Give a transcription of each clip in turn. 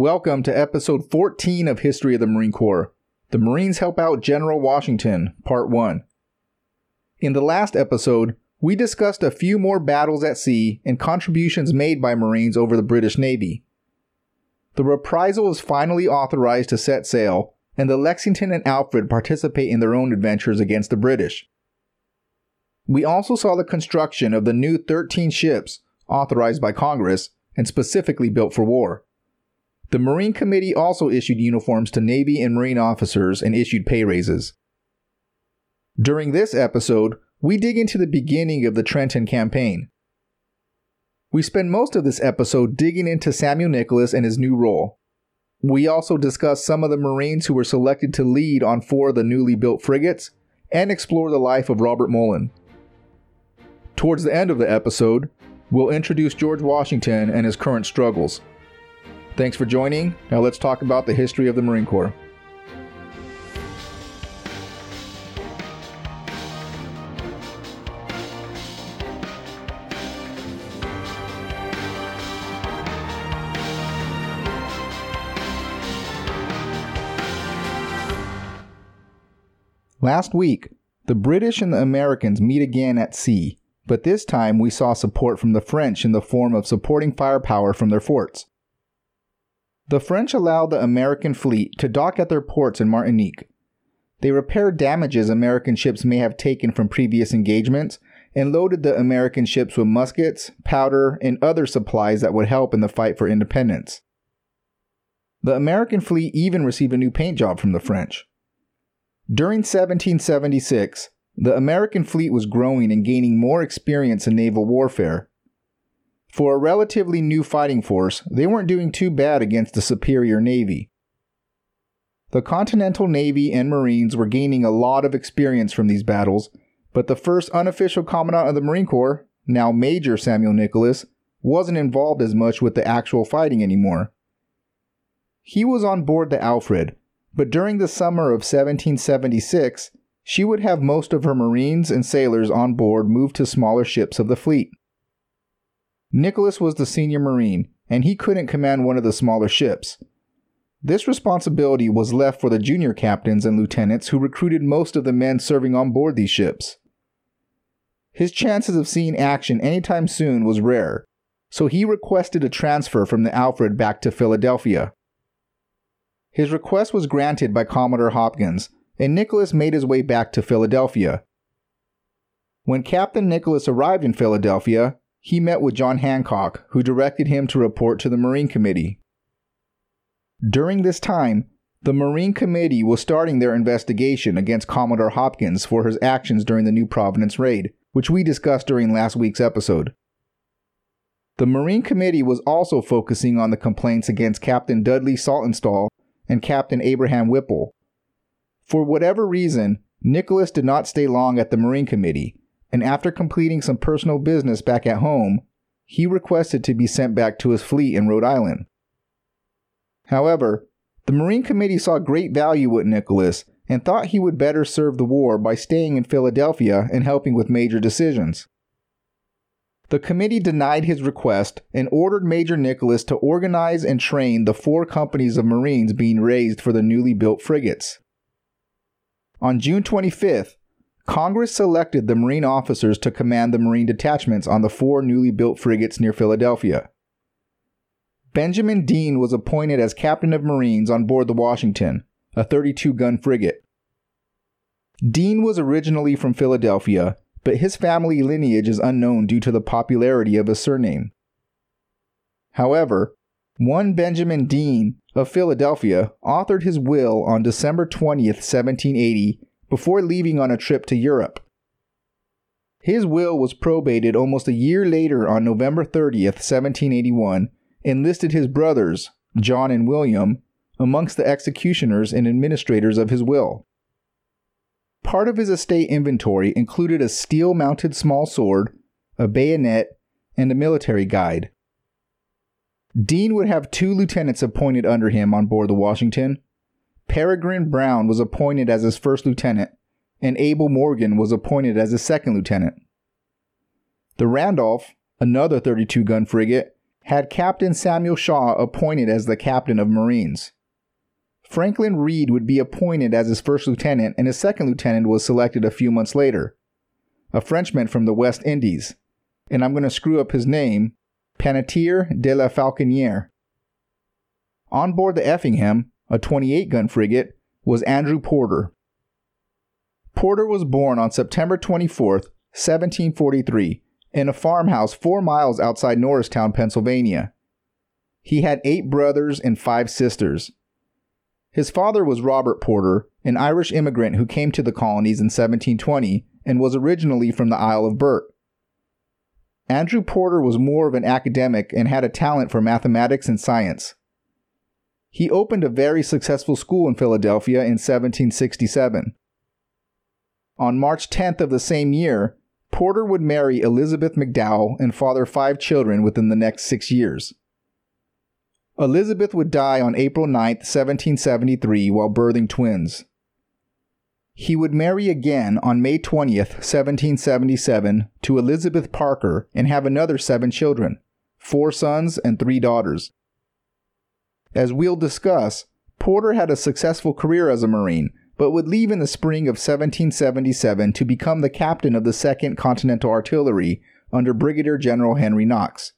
Welcome to episode 14 of History of the Marine Corps. The Marines Help Out General Washington, Part 1. In the last episode, we discussed a few more battles at sea and contributions made by Marines over the British Navy. The reprisal is finally authorized to set sail, and the Lexington and Alfred participate in their own adventures against the British. We also saw the construction of the new 13 ships authorized by Congress and specifically built for war. The Marine Committee also issued uniforms to Navy and Marine officers and issued pay raises. During this episode, we dig into the beginning of the Trenton campaign. We spend most of this episode digging into Samuel Nicholas and his new role. We also discuss some of the Marines who were selected to lead on four of the newly built frigates and explore the life of Robert Mullen. Towards the end of the episode, we'll introduce George Washington and his current struggles. Thanks for joining. Now let's talk about the history of the Marine Corps. Last week, the British and the Americans meet again at sea, but this time we saw support from the French in the form of supporting firepower from their forts. The French allowed the American fleet to dock at their ports in Martinique. They repaired damages American ships may have taken from previous engagements and loaded the American ships with muskets, powder, and other supplies that would help in the fight for independence. The American fleet even received a new paint job from the French. During 1776, the American fleet was growing and gaining more experience in naval warfare. For a relatively new fighting force, they weren't doing too bad against the superior Navy. The Continental Navy and Marines were gaining a lot of experience from these battles, but the first unofficial commandant of the Marine Corps, now Major Samuel Nicholas, wasn't involved as much with the actual fighting anymore. He was on board the Alfred, but during the summer of 1776, she would have most of her Marines and sailors on board move to smaller ships of the fleet. Nicholas was the senior Marine, and he couldn't command one of the smaller ships. This responsibility was left for the junior captains and lieutenants who recruited most of the men serving on board these ships. His chances of seeing action anytime soon was rare, so he requested a transfer from the Alfred back to Philadelphia. His request was granted by Commodore Hopkins, and Nicholas made his way back to Philadelphia. When Captain Nicholas arrived in Philadelphia, he met with John Hancock, who directed him to report to the Marine Committee. During this time, the Marine Committee was starting their investigation against Commodore Hopkins for his actions during the New Providence raid, which we discussed during last week's episode. The Marine Committee was also focusing on the complaints against Captain Dudley Saltonstall and Captain Abraham Whipple. For whatever reason, Nicholas did not stay long at the Marine Committee, and after completing some personal business back at home, he requested to be sent back to his fleet in Rhode Island. However, the Marine Committee saw great value with Nicholas and thought he would better serve the war by staying in Philadelphia and helping with major decisions. The committee denied his request and ordered Major Nicholas to organize and train the four companies of Marines being raised for the newly built frigates. On June 25th, Congress selected the Marine officers to command the Marine detachments on the four newly built frigates near Philadelphia. Benjamin Dean was appointed as captain of Marines on board the Washington, a 32 gun frigate. Dean was originally from Philadelphia but his family lineage is unknown due to the popularity of his surname. However, one Benjamin Dean of Philadelphia authored his will on December 20th, 1780, before leaving on a trip to Europe. His will was probated almost a year later on November 30th, 1781, and listed his brothers, John and William, amongst the executioners and administrators of his will. Part of his estate inventory included a steel mounted small sword, a bayonet, and a military guide. Dean would have two lieutenants appointed under him on board the Washington. Peregrine Brown was appointed as his first lieutenant, and Abel Morgan was appointed as his second lieutenant. The Randolph, another 32 gun frigate, had Captain Samuel Shaw appointed as the captain of Marines. Franklin Reed would be appointed as his first lieutenant, and his second lieutenant was selected a few months later, a Frenchman from the West Indies. And I'm going to screw up his name, Panetier de la Falconiere. On board the Effingham, a 28 gun frigate, was Andrew Porter. Porter was born on September 24, 1743, in a farmhouse four miles outside Norristown, Pennsylvania. He had eight brothers and five sisters. His father was Robert Porter, an Irish immigrant who came to the colonies in 1720 and was originally from the Isle of Burt. Andrew Porter was more of an academic and had a talent for mathematics and science. He opened a very successful school in Philadelphia in 1767. On March 10th of the same year, Porter would marry Elizabeth McDowell and father five children within the next six years. Elizabeth would die on April 9, 1773, while birthing twins. He would marry again on May 20th, 1777, to Elizabeth Parker and have another seven children four sons and three daughters. As we'll discuss, Porter had a successful career as a Marine, but would leave in the spring of 1777 to become the captain of the 2nd Continental Artillery under Brigadier General Henry Knox.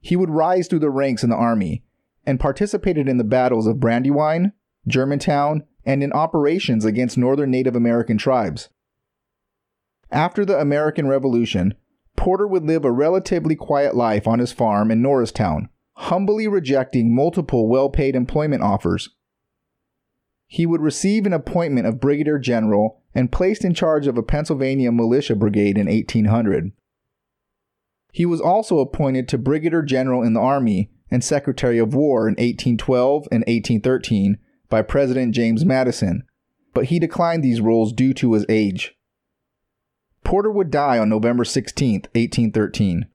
He would rise through the ranks in the Army and participated in the battles of Brandywine, Germantown, and in operations against northern Native American tribes. After the American Revolution, Porter would live a relatively quiet life on his farm in Norristown, humbly rejecting multiple well paid employment offers. He would receive an appointment of brigadier general and placed in charge of a Pennsylvania militia brigade in 1800. He was also appointed to brigadier general in the Army and Secretary of War in 1812 and 1813 by President James Madison, but he declined these roles due to his age. Porter would die on November 16, 1813.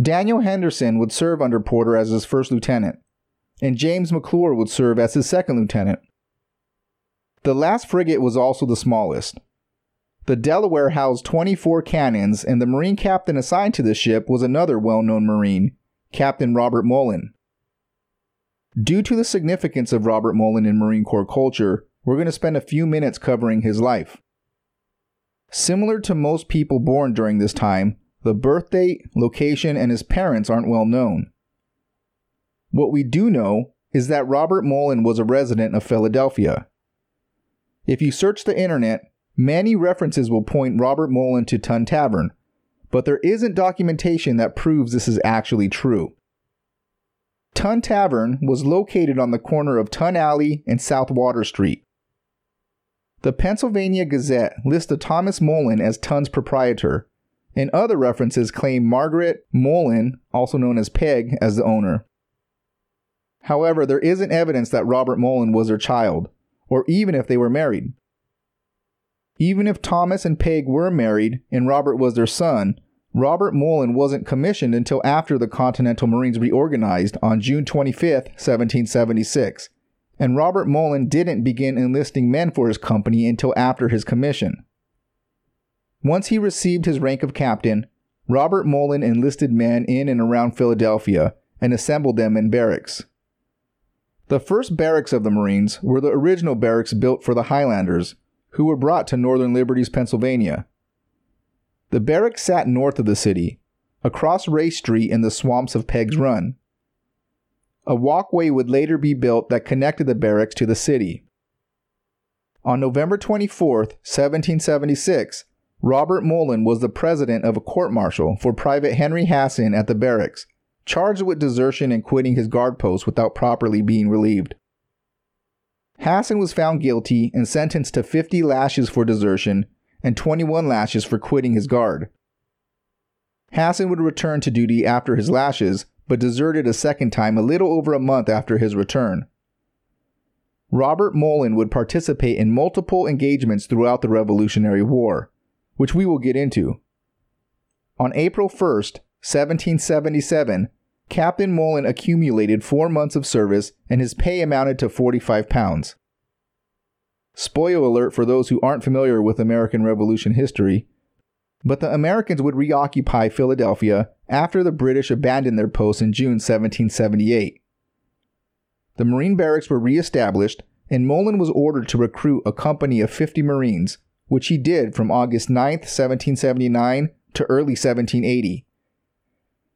Daniel Henderson would serve under Porter as his first lieutenant, and James McClure would serve as his second lieutenant. The last frigate was also the smallest. The Delaware housed 24 cannons, and the Marine captain assigned to the ship was another well known Marine, Captain Robert Mullen. Due to the significance of Robert Mullen in Marine Corps culture, we're going to spend a few minutes covering his life. Similar to most people born during this time, the birth date, location, and his parents aren't well known. What we do know is that Robert Mullen was a resident of Philadelphia. If you search the internet, many references will point Robert Mullen to Tun Tavern, but there isn't documentation that proves this is actually true. Tun Tavern was located on the corner of Tun Alley and South Water Street. The Pennsylvania Gazette listed Thomas Mullen as Tun's proprietor, and other references claim Margaret Mullen, also known as Peg, as the owner. However, there isn't evidence that Robert Mullen was their child, or even if they were married. Even if Thomas and Peg were married and Robert was their son, Robert Mullen wasn't commissioned until after the Continental Marines reorganized on June 25, 1776, and Robert Mullen didn't begin enlisting men for his company until after his commission. Once he received his rank of captain, Robert Mullen enlisted men in and around Philadelphia and assembled them in barracks. The first barracks of the Marines were the original barracks built for the Highlanders, who were brought to Northern Liberties, Pennsylvania. The barracks sat north of the city, across Ray Street in the swamps of Peg's Run. A walkway would later be built that connected the barracks to the city. On November 24, 1776, Robert Mullen was the president of a court martial for Private Henry Hassan at the barracks, charged with desertion and quitting his guard post without properly being relieved. Hassan was found guilty and sentenced to 50 lashes for desertion and 21 lashes for quitting his guard. Hassan would return to duty after his lashes, but deserted a second time a little over a month after his return. Robert Mullen would participate in multiple engagements throughout the Revolutionary War, which we will get into. On April 1st, 1777, Captain Mullen accumulated four months of service and his pay amounted to 45 pounds. Spoil alert for those who aren't familiar with American Revolution history but the Americans would reoccupy Philadelphia after the British abandoned their post in June 1778. The Marine barracks were reestablished, and Mullen was ordered to recruit a company of 50 Marines, which he did from August 9, 1779 to early 1780.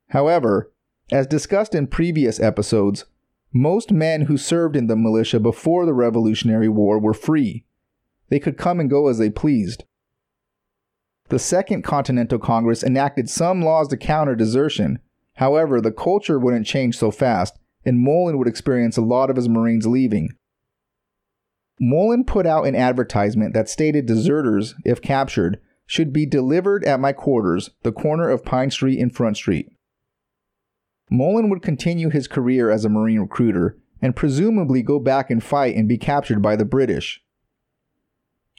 However, as discussed in previous episodes, most men who served in the militia before the Revolutionary War were free. They could come and go as they pleased. The Second Continental Congress enacted some laws to counter desertion. However, the culture wouldn't change so fast, and Mullen would experience a lot of his Marines leaving. Mullen put out an advertisement that stated deserters, if captured, should be delivered at my quarters, the corner of Pine Street and Front Street. Mullen would continue his career as a Marine recruiter and presumably go back and fight and be captured by the British.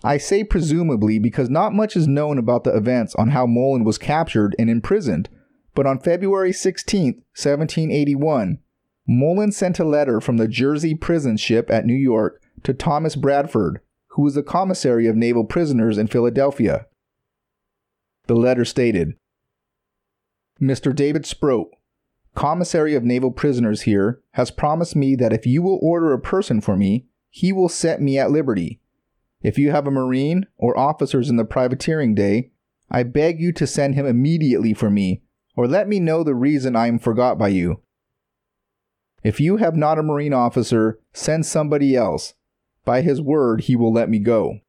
I say presumably because not much is known about the events on how Mullen was captured and imprisoned, but on February 16, 1781, Mullen sent a letter from the Jersey prison ship at New York to Thomas Bradford, who was the commissary of naval prisoners in Philadelphia. The letter stated Mr. David Sproat, commissary of naval prisoners here, has promised me that if you will order a person for me, he will set me at liberty. If you have a marine or officers in the privateering day, I beg you to send him immediately for me, or let me know the reason I am forgot by you. If you have not a marine officer, send somebody else. By his word, he will let me go.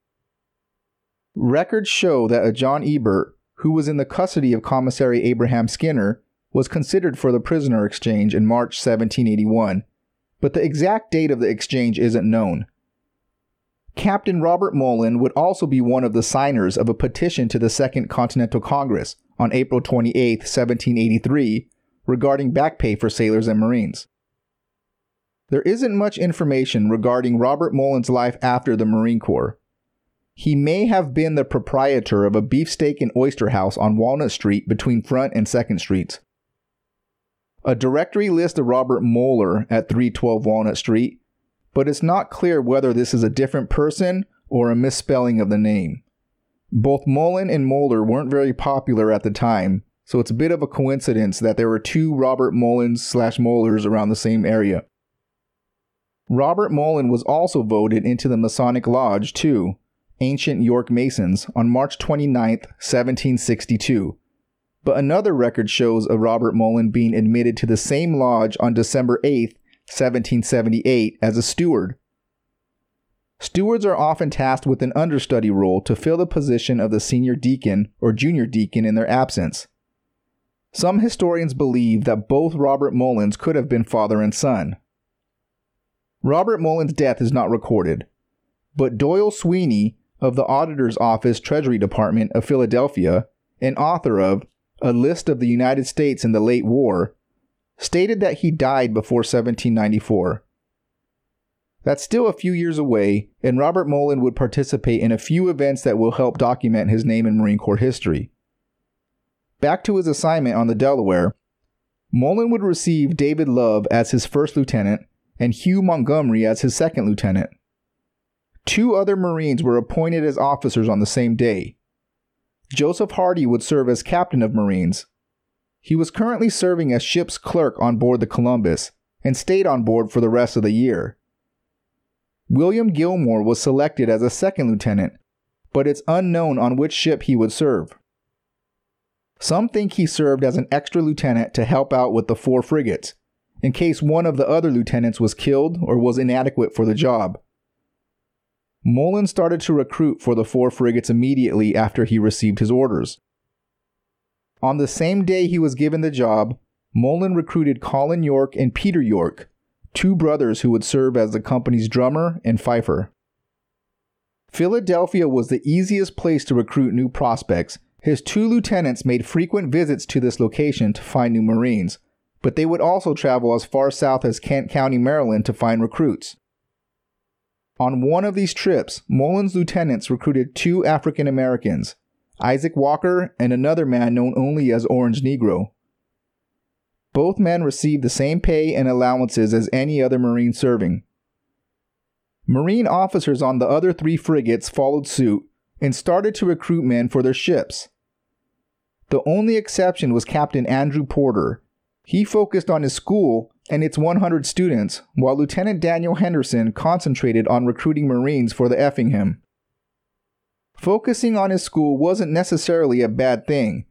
Records show that a John Ebert, who was in the custody of Commissary Abraham Skinner, was considered for the prisoner exchange in March 1781, but the exact date of the exchange isn't known. Captain Robert Mullen would also be one of the signers of a petition to the Second Continental Congress on April 28, 1783, regarding back pay for sailors and Marines. There isn't much information regarding Robert Mullen's life after the Marine Corps. He may have been the proprietor of a beefsteak and oyster house on Walnut Street between Front and Second Streets. A directory lists of Robert Moeller at 312 Walnut Street, but it's not clear whether this is a different person or a misspelling of the name. Both Mullen and Moeller weren't very popular at the time, so it's a bit of a coincidence that there were two Robert Mullens slash Moellers around the same area. Robert Mullen was also voted into the Masonic Lodge, too, Ancient York Masons, on March 29, 1762 but another record shows of Robert Mullen being admitted to the same lodge on December 8, 1778, as a steward. Stewards are often tasked with an understudy role to fill the position of the senior deacon or junior deacon in their absence. Some historians believe that both Robert Mullins could have been father and son. Robert Mullen's death is not recorded, but Doyle Sweeney of the Auditor's Office Treasury Department of Philadelphia, and author of a list of the United States in the late war, stated that he died before 1794. That's still a few years away, and Robert Mullen would participate in a few events that will help document his name in Marine Corps history. Back to his assignment on the Delaware, Mullen would receive David Love as his first lieutenant and Hugh Montgomery as his second lieutenant. Two other Marines were appointed as officers on the same day Joseph Hardy would serve as captain of Marines. He was currently serving as ship's clerk on board the Columbus and stayed on board for the rest of the year. William Gilmore was selected as a second lieutenant, but it's unknown on which ship he would serve. Some think he served as an extra lieutenant to help out with the four frigates, in case one of the other lieutenants was killed or was inadequate for the job. Mullen started to recruit for the four frigates immediately after he received his orders. On the same day he was given the job, Mullen recruited Colin York and Peter York, two brothers who would serve as the company's drummer and fifer. Philadelphia was the easiest place to recruit new prospects. His two lieutenants made frequent visits to this location to find new Marines, but they would also travel as far south as Kent County, Maryland to find recruits. On one of these trips, Mullen's lieutenants recruited two African Americans, Isaac Walker and another man known only as Orange Negro. Both men received the same pay and allowances as any other Marine serving. Marine officers on the other three frigates followed suit and started to recruit men for their ships. The only exception was Captain Andrew Porter. He focused on his school and its 100 students, while Lieutenant Daniel Henderson concentrated on recruiting Marines for the Effingham. Focusing on his school wasn't necessarily a bad thing,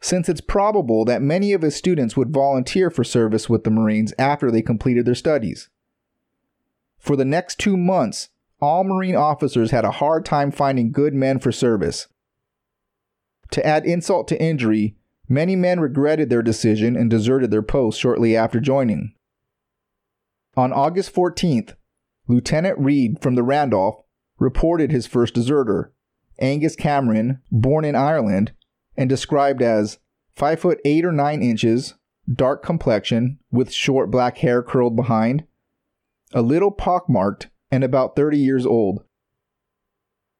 since it's probable that many of his students would volunteer for service with the Marines after they completed their studies. For the next two months, all Marine officers had a hard time finding good men for service. To add insult to injury, many men regretted their decision and deserted their posts shortly after joining. On August 14th, Lieutenant Reed from the Randolph reported his first deserter, Angus Cameron, born in Ireland, and described as 5 foot 8 or 9 inches, dark complexion, with short black hair curled behind, a little pockmarked, and about 30 years old.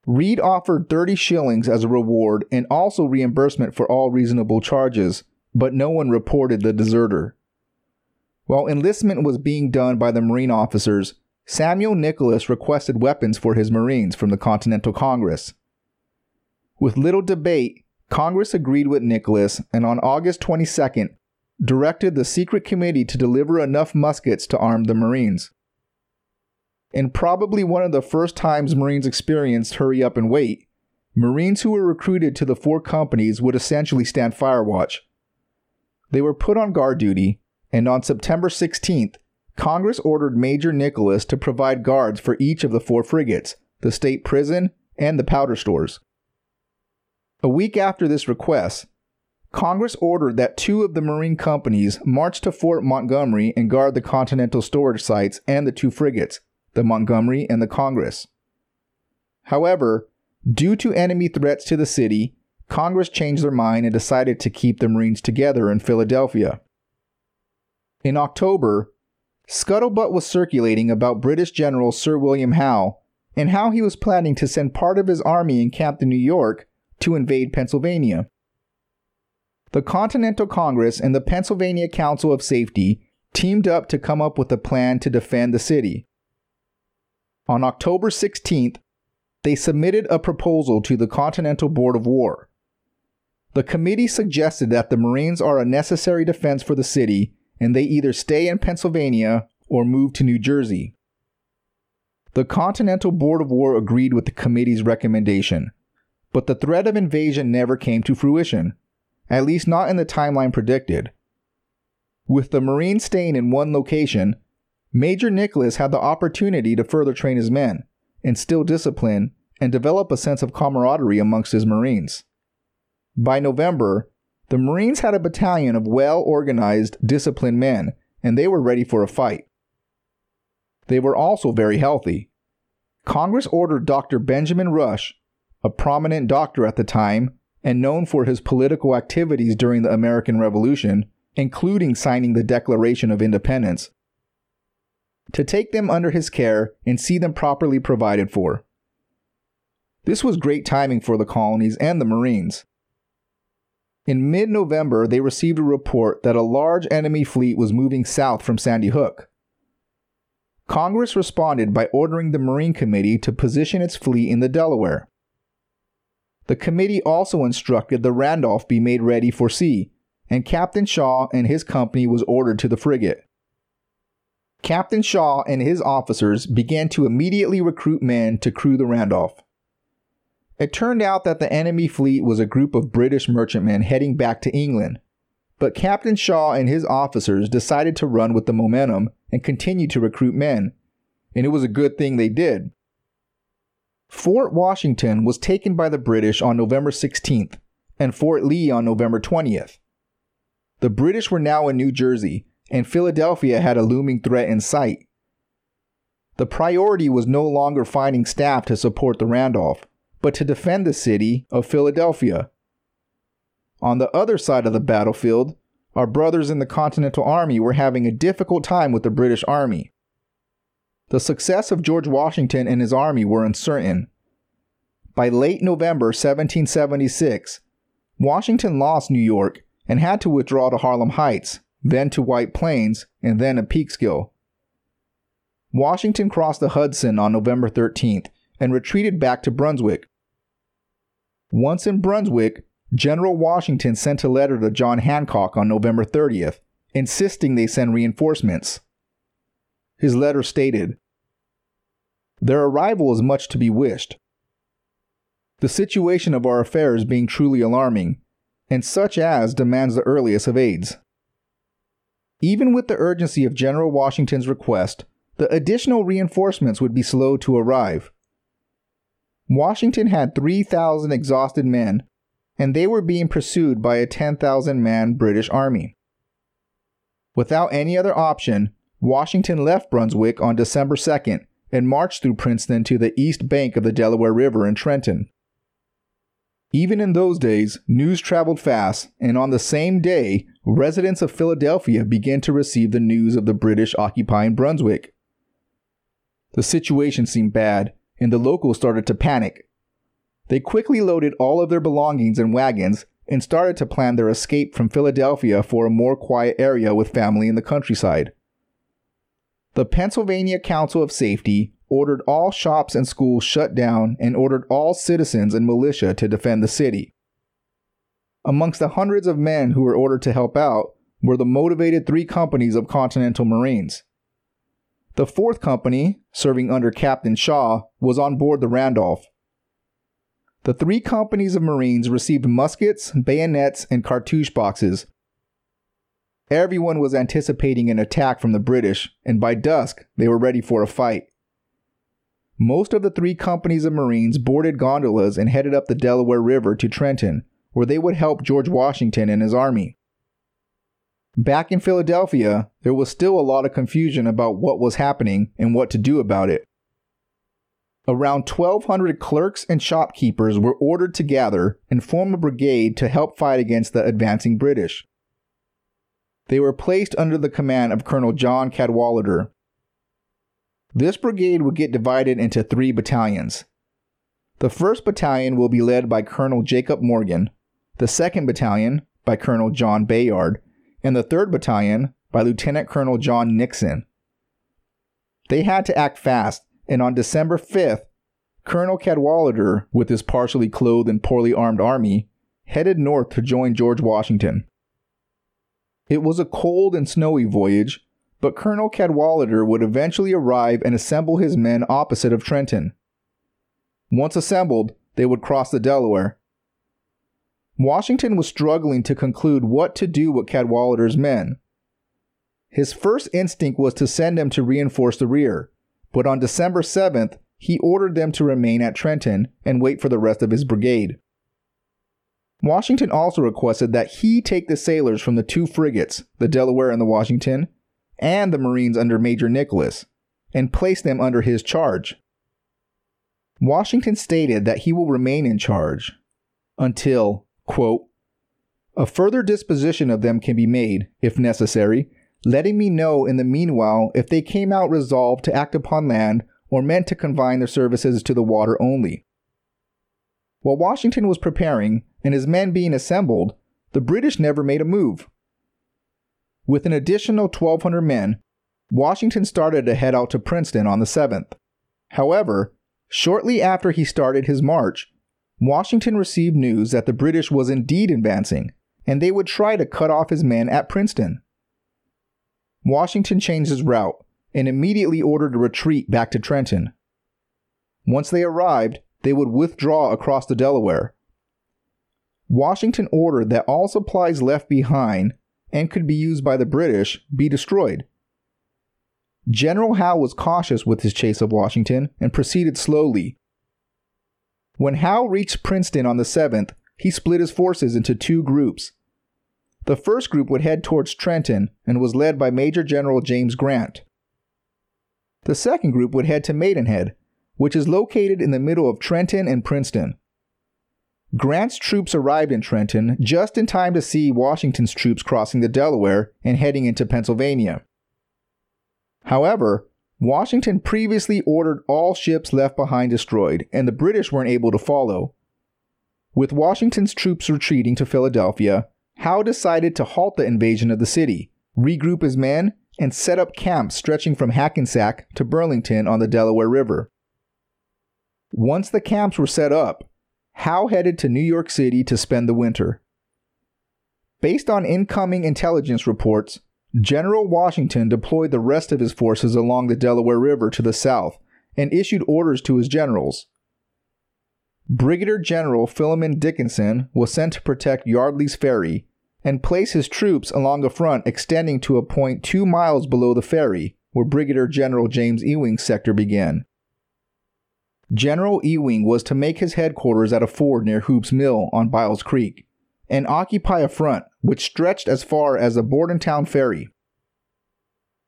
Reed offered 30 shillings as a reward and also reimbursement for all reasonable charges, but no one reported the deserter. While enlistment was being done by the Marine officers, Samuel Nicholas requested weapons for his Marines from the Continental Congress. With little debate, Congress agreed with Nicholas and on August 22nd directed the secret committee to deliver enough muskets to arm the Marines. In probably one of the first times Marines experienced hurry up and wait, Marines who were recruited to the four companies would essentially stand fire watch. They were put on guard duty and on September 16th, Congress ordered Major Nicholas to provide guards for each of the four frigates, the state prison, and the powder stores. A week after this request, Congress ordered that two of the Marine companies march to Fort Montgomery and guard the Continental storage sites and the two frigates, the Montgomery and the Congress. However, due to enemy threats to the city, Congress changed their mind and decided to keep the Marines together in Philadelphia. In October, scuttlebutt was circulating about British General Sir William Howe and how he was planning to send part of his army encamped in New York to invade Pennsylvania. The Continental Congress and the Pennsylvania Council of Safety teamed up to come up with a plan to defend the city. On October 16th, they submitted a proposal to the Continental Board of War. The committee suggested that the Marines are a necessary defense for the city and they either stay in Pennsylvania or move to New Jersey. The Continental Board of War agreed with the committee's recommendation, but the threat of invasion never came to fruition, at least not in the timeline predicted. With the Marines staying in one location, Major Nicholas had the opportunity to further train his men, instill discipline, and develop a sense of camaraderie amongst his Marines. By November, the Marines had a battalion of well organized, disciplined men, and they were ready for a fight. They were also very healthy. Congress ordered Dr. Benjamin Rush, a prominent doctor at the time and known for his political activities during the American Revolution, including signing the Declaration of Independence, to take them under his care and see them properly provided for. This was great timing for the colonies and the Marines. In mid November, they received a report that a large enemy fleet was moving south from Sandy Hook. Congress responded by ordering the Marine Committee to position its fleet in the Delaware. The committee also instructed the Randolph be made ready for sea, and Captain Shaw and his company was ordered to the frigate. Captain Shaw and his officers began to immediately recruit men to crew the Randolph. It turned out that the enemy fleet was a group of British merchantmen heading back to England. But Captain Shaw and his officers decided to run with the momentum and continue to recruit men. And it was a good thing they did. Fort Washington was taken by the British on November 16th and Fort Lee on November 20th. The British were now in New Jersey, and Philadelphia had a looming threat in sight. The priority was no longer finding staff to support the Randolph, but to defend the city of Philadelphia. On the other side of the battlefield, our brothers in the Continental Army were having a difficult time with the British Army. The success of George Washington and his army were uncertain. By late November 1776, Washington lost New York and had to withdraw to Harlem Heights, then to White Plains, and then to Peekskill. Washington crossed the Hudson on November 13th and retreated back to Brunswick. Once in Brunswick, General Washington sent a letter to John Hancock on November 30th, insisting they send reinforcements. His letter stated Their arrival is much to be wished. The situation of our affairs being truly alarming, and such as demands the earliest of aids. Even with the urgency of General Washington's request, the additional reinforcements would be slow to arrive. Washington had 3,000 exhausted men, and they were being pursued by a 10,000 man British army. Without any other option, Washington left Brunswick on December 2nd and marched through Princeton to the east bank of the Delaware River in Trenton. Even in those days, news traveled fast, and on the same day, residents of Philadelphia began to receive the news of the British occupying Brunswick. The situation seemed bad, and the locals started to panic. They quickly loaded all of their belongings in wagons and started to plan their escape from Philadelphia for a more quiet area with family in the countryside. The Pennsylvania Council of Safety ordered all shops and schools shut down and ordered all citizens and militia to defend the city. Amongst the hundreds of men who were ordered to help out were the motivated three companies of Continental Marines. The fourth company, serving under Captain Shaw, was on board the Randolph. The three companies of Marines received muskets, bayonets, and cartouche boxes. Everyone was anticipating an attack from the British, and by dusk, they were ready for a fight. Most of the three companies of Marines boarded gondolas and headed up the Delaware River to Trenton, where they would help George Washington and his army. Back in Philadelphia, there was still a lot of confusion about what was happening and what to do about it. Around 1,200 clerks and shopkeepers were ordered to gather and form a brigade to help fight against the advancing British. They were placed under the command of Colonel John Cadwalader, this brigade would get divided into three battalions. The 1st Battalion will be led by Colonel Jacob Morgan, the 2nd Battalion by Colonel John Bayard, and the 3rd Battalion by Lieutenant Colonel John Nixon. They had to act fast, and on December 5th, Colonel Cadwalader, with his partially clothed and poorly armed army, headed north to join George Washington. It was a cold and snowy voyage, but Colonel Cadwalader would eventually arrive and assemble his men opposite of Trenton. Once assembled, they would cross the Delaware. Washington was struggling to conclude what to do with Cadwalader's men. His first instinct was to send them to reinforce the rear, but on December 7th, he ordered them to remain at Trenton and wait for the rest of his brigade. Washington also requested that he take the sailors from the two frigates, the Delaware and the Washington, and the Marines under Major Nicholas and place them under his charge. Washington stated that he will remain in charge until, quote, a further disposition of them can be made, if necessary, letting me know in the meanwhile if they came out resolved to act upon land or meant to confine their services to the water only. While Washington was preparing and his men being assembled, the British never made a move. With an additional 1,200 men, Washington started to head out to Princeton on the 7th. However, shortly after he started his march, Washington received news that the British was indeed advancing, and they would try to cut off his men at Princeton. Washington changed his route and immediately ordered a retreat back to Trenton. Once they arrived, they would withdraw across the Delaware. Washington ordered that all supplies left behind and could be used by the British be destroyed. General Howe was cautious with his chase of Washington and proceeded slowly. When Howe reached Princeton on the 7th, he split his forces into two groups. The first group would head towards Trenton and was led by Major General James Grant. The second group would head to Maidenhead, which is located in the middle of Trenton and Princeton. Grant's troops arrived in Trenton just in time to see Washington's troops crossing the Delaware and heading into Pennsylvania. However, Washington previously ordered all ships left behind destroyed, and the British weren't able to follow. With Washington's troops retreating to Philadelphia, Howe decided to halt the invasion of the city, regroup his men, and set up camps stretching from Hackensack to Burlington on the Delaware River. Once the camps were set up, Howe headed to New York City to spend the winter. Based on incoming intelligence reports, General Washington deployed the rest of his forces along the Delaware River to the south and issued orders to his generals. Brigadier General Philemon Dickinson was sent to protect Yardley's Ferry and place his troops along a front extending to a point two miles below the ferry, where Brigadier General James Ewing's sector began. General Ewing was to make his headquarters at a ford near Hoop's Mill on Biles Creek and occupy a front which stretched as far as the Bordentown Ferry.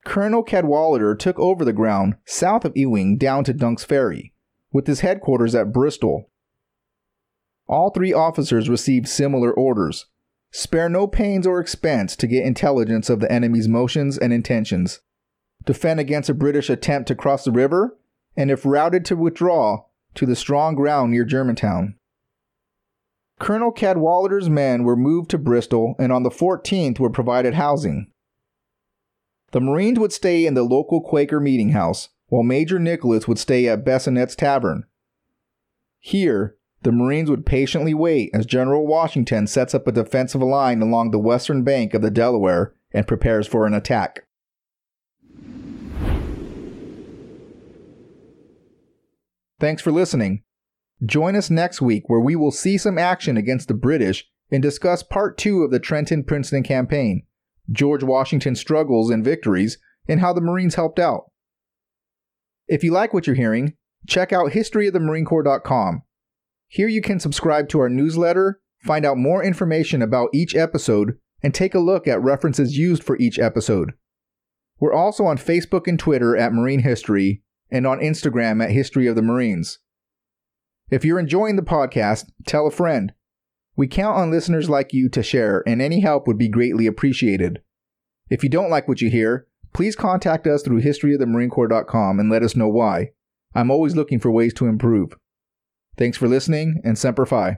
Colonel Cadwalader took over the ground south of Ewing down to Dunk's Ferry, with his headquarters at Bristol. All three officers received similar orders spare no pains or expense to get intelligence of the enemy's motions and intentions, defend against a British attempt to cross the river, and if routed to withdraw to the strong ground near Germantown. Colonel Cadwalader's men were moved to Bristol and on the 14th were provided housing. The Marines would stay in the local Quaker meeting house, while Major Nicholas would stay at Bessonet's Tavern. Here, the Marines would patiently wait as General Washington sets up a defensive line along the western bank of the Delaware and prepares for an attack. Thanks for listening. Join us next week where we will see some action against the British and discuss part two of the Trenton Princeton campaign, George Washington's struggles and victories, and how the Marines helped out. If you like what you're hearing, check out historyofthemarinecorps.com. Here you can subscribe to our newsletter, find out more information about each episode, and take a look at references used for each episode. We're also on Facebook and Twitter at Marine History and on Instagram at History of the Marines. If you're enjoying the podcast, tell a friend. We count on listeners like you to share, and any help would be greatly appreciated. If you don't like what you hear, please contact us through historyofthemarinecorps.com and let us know why. I'm always looking for ways to improve. Thanks for listening, and Semper Fi.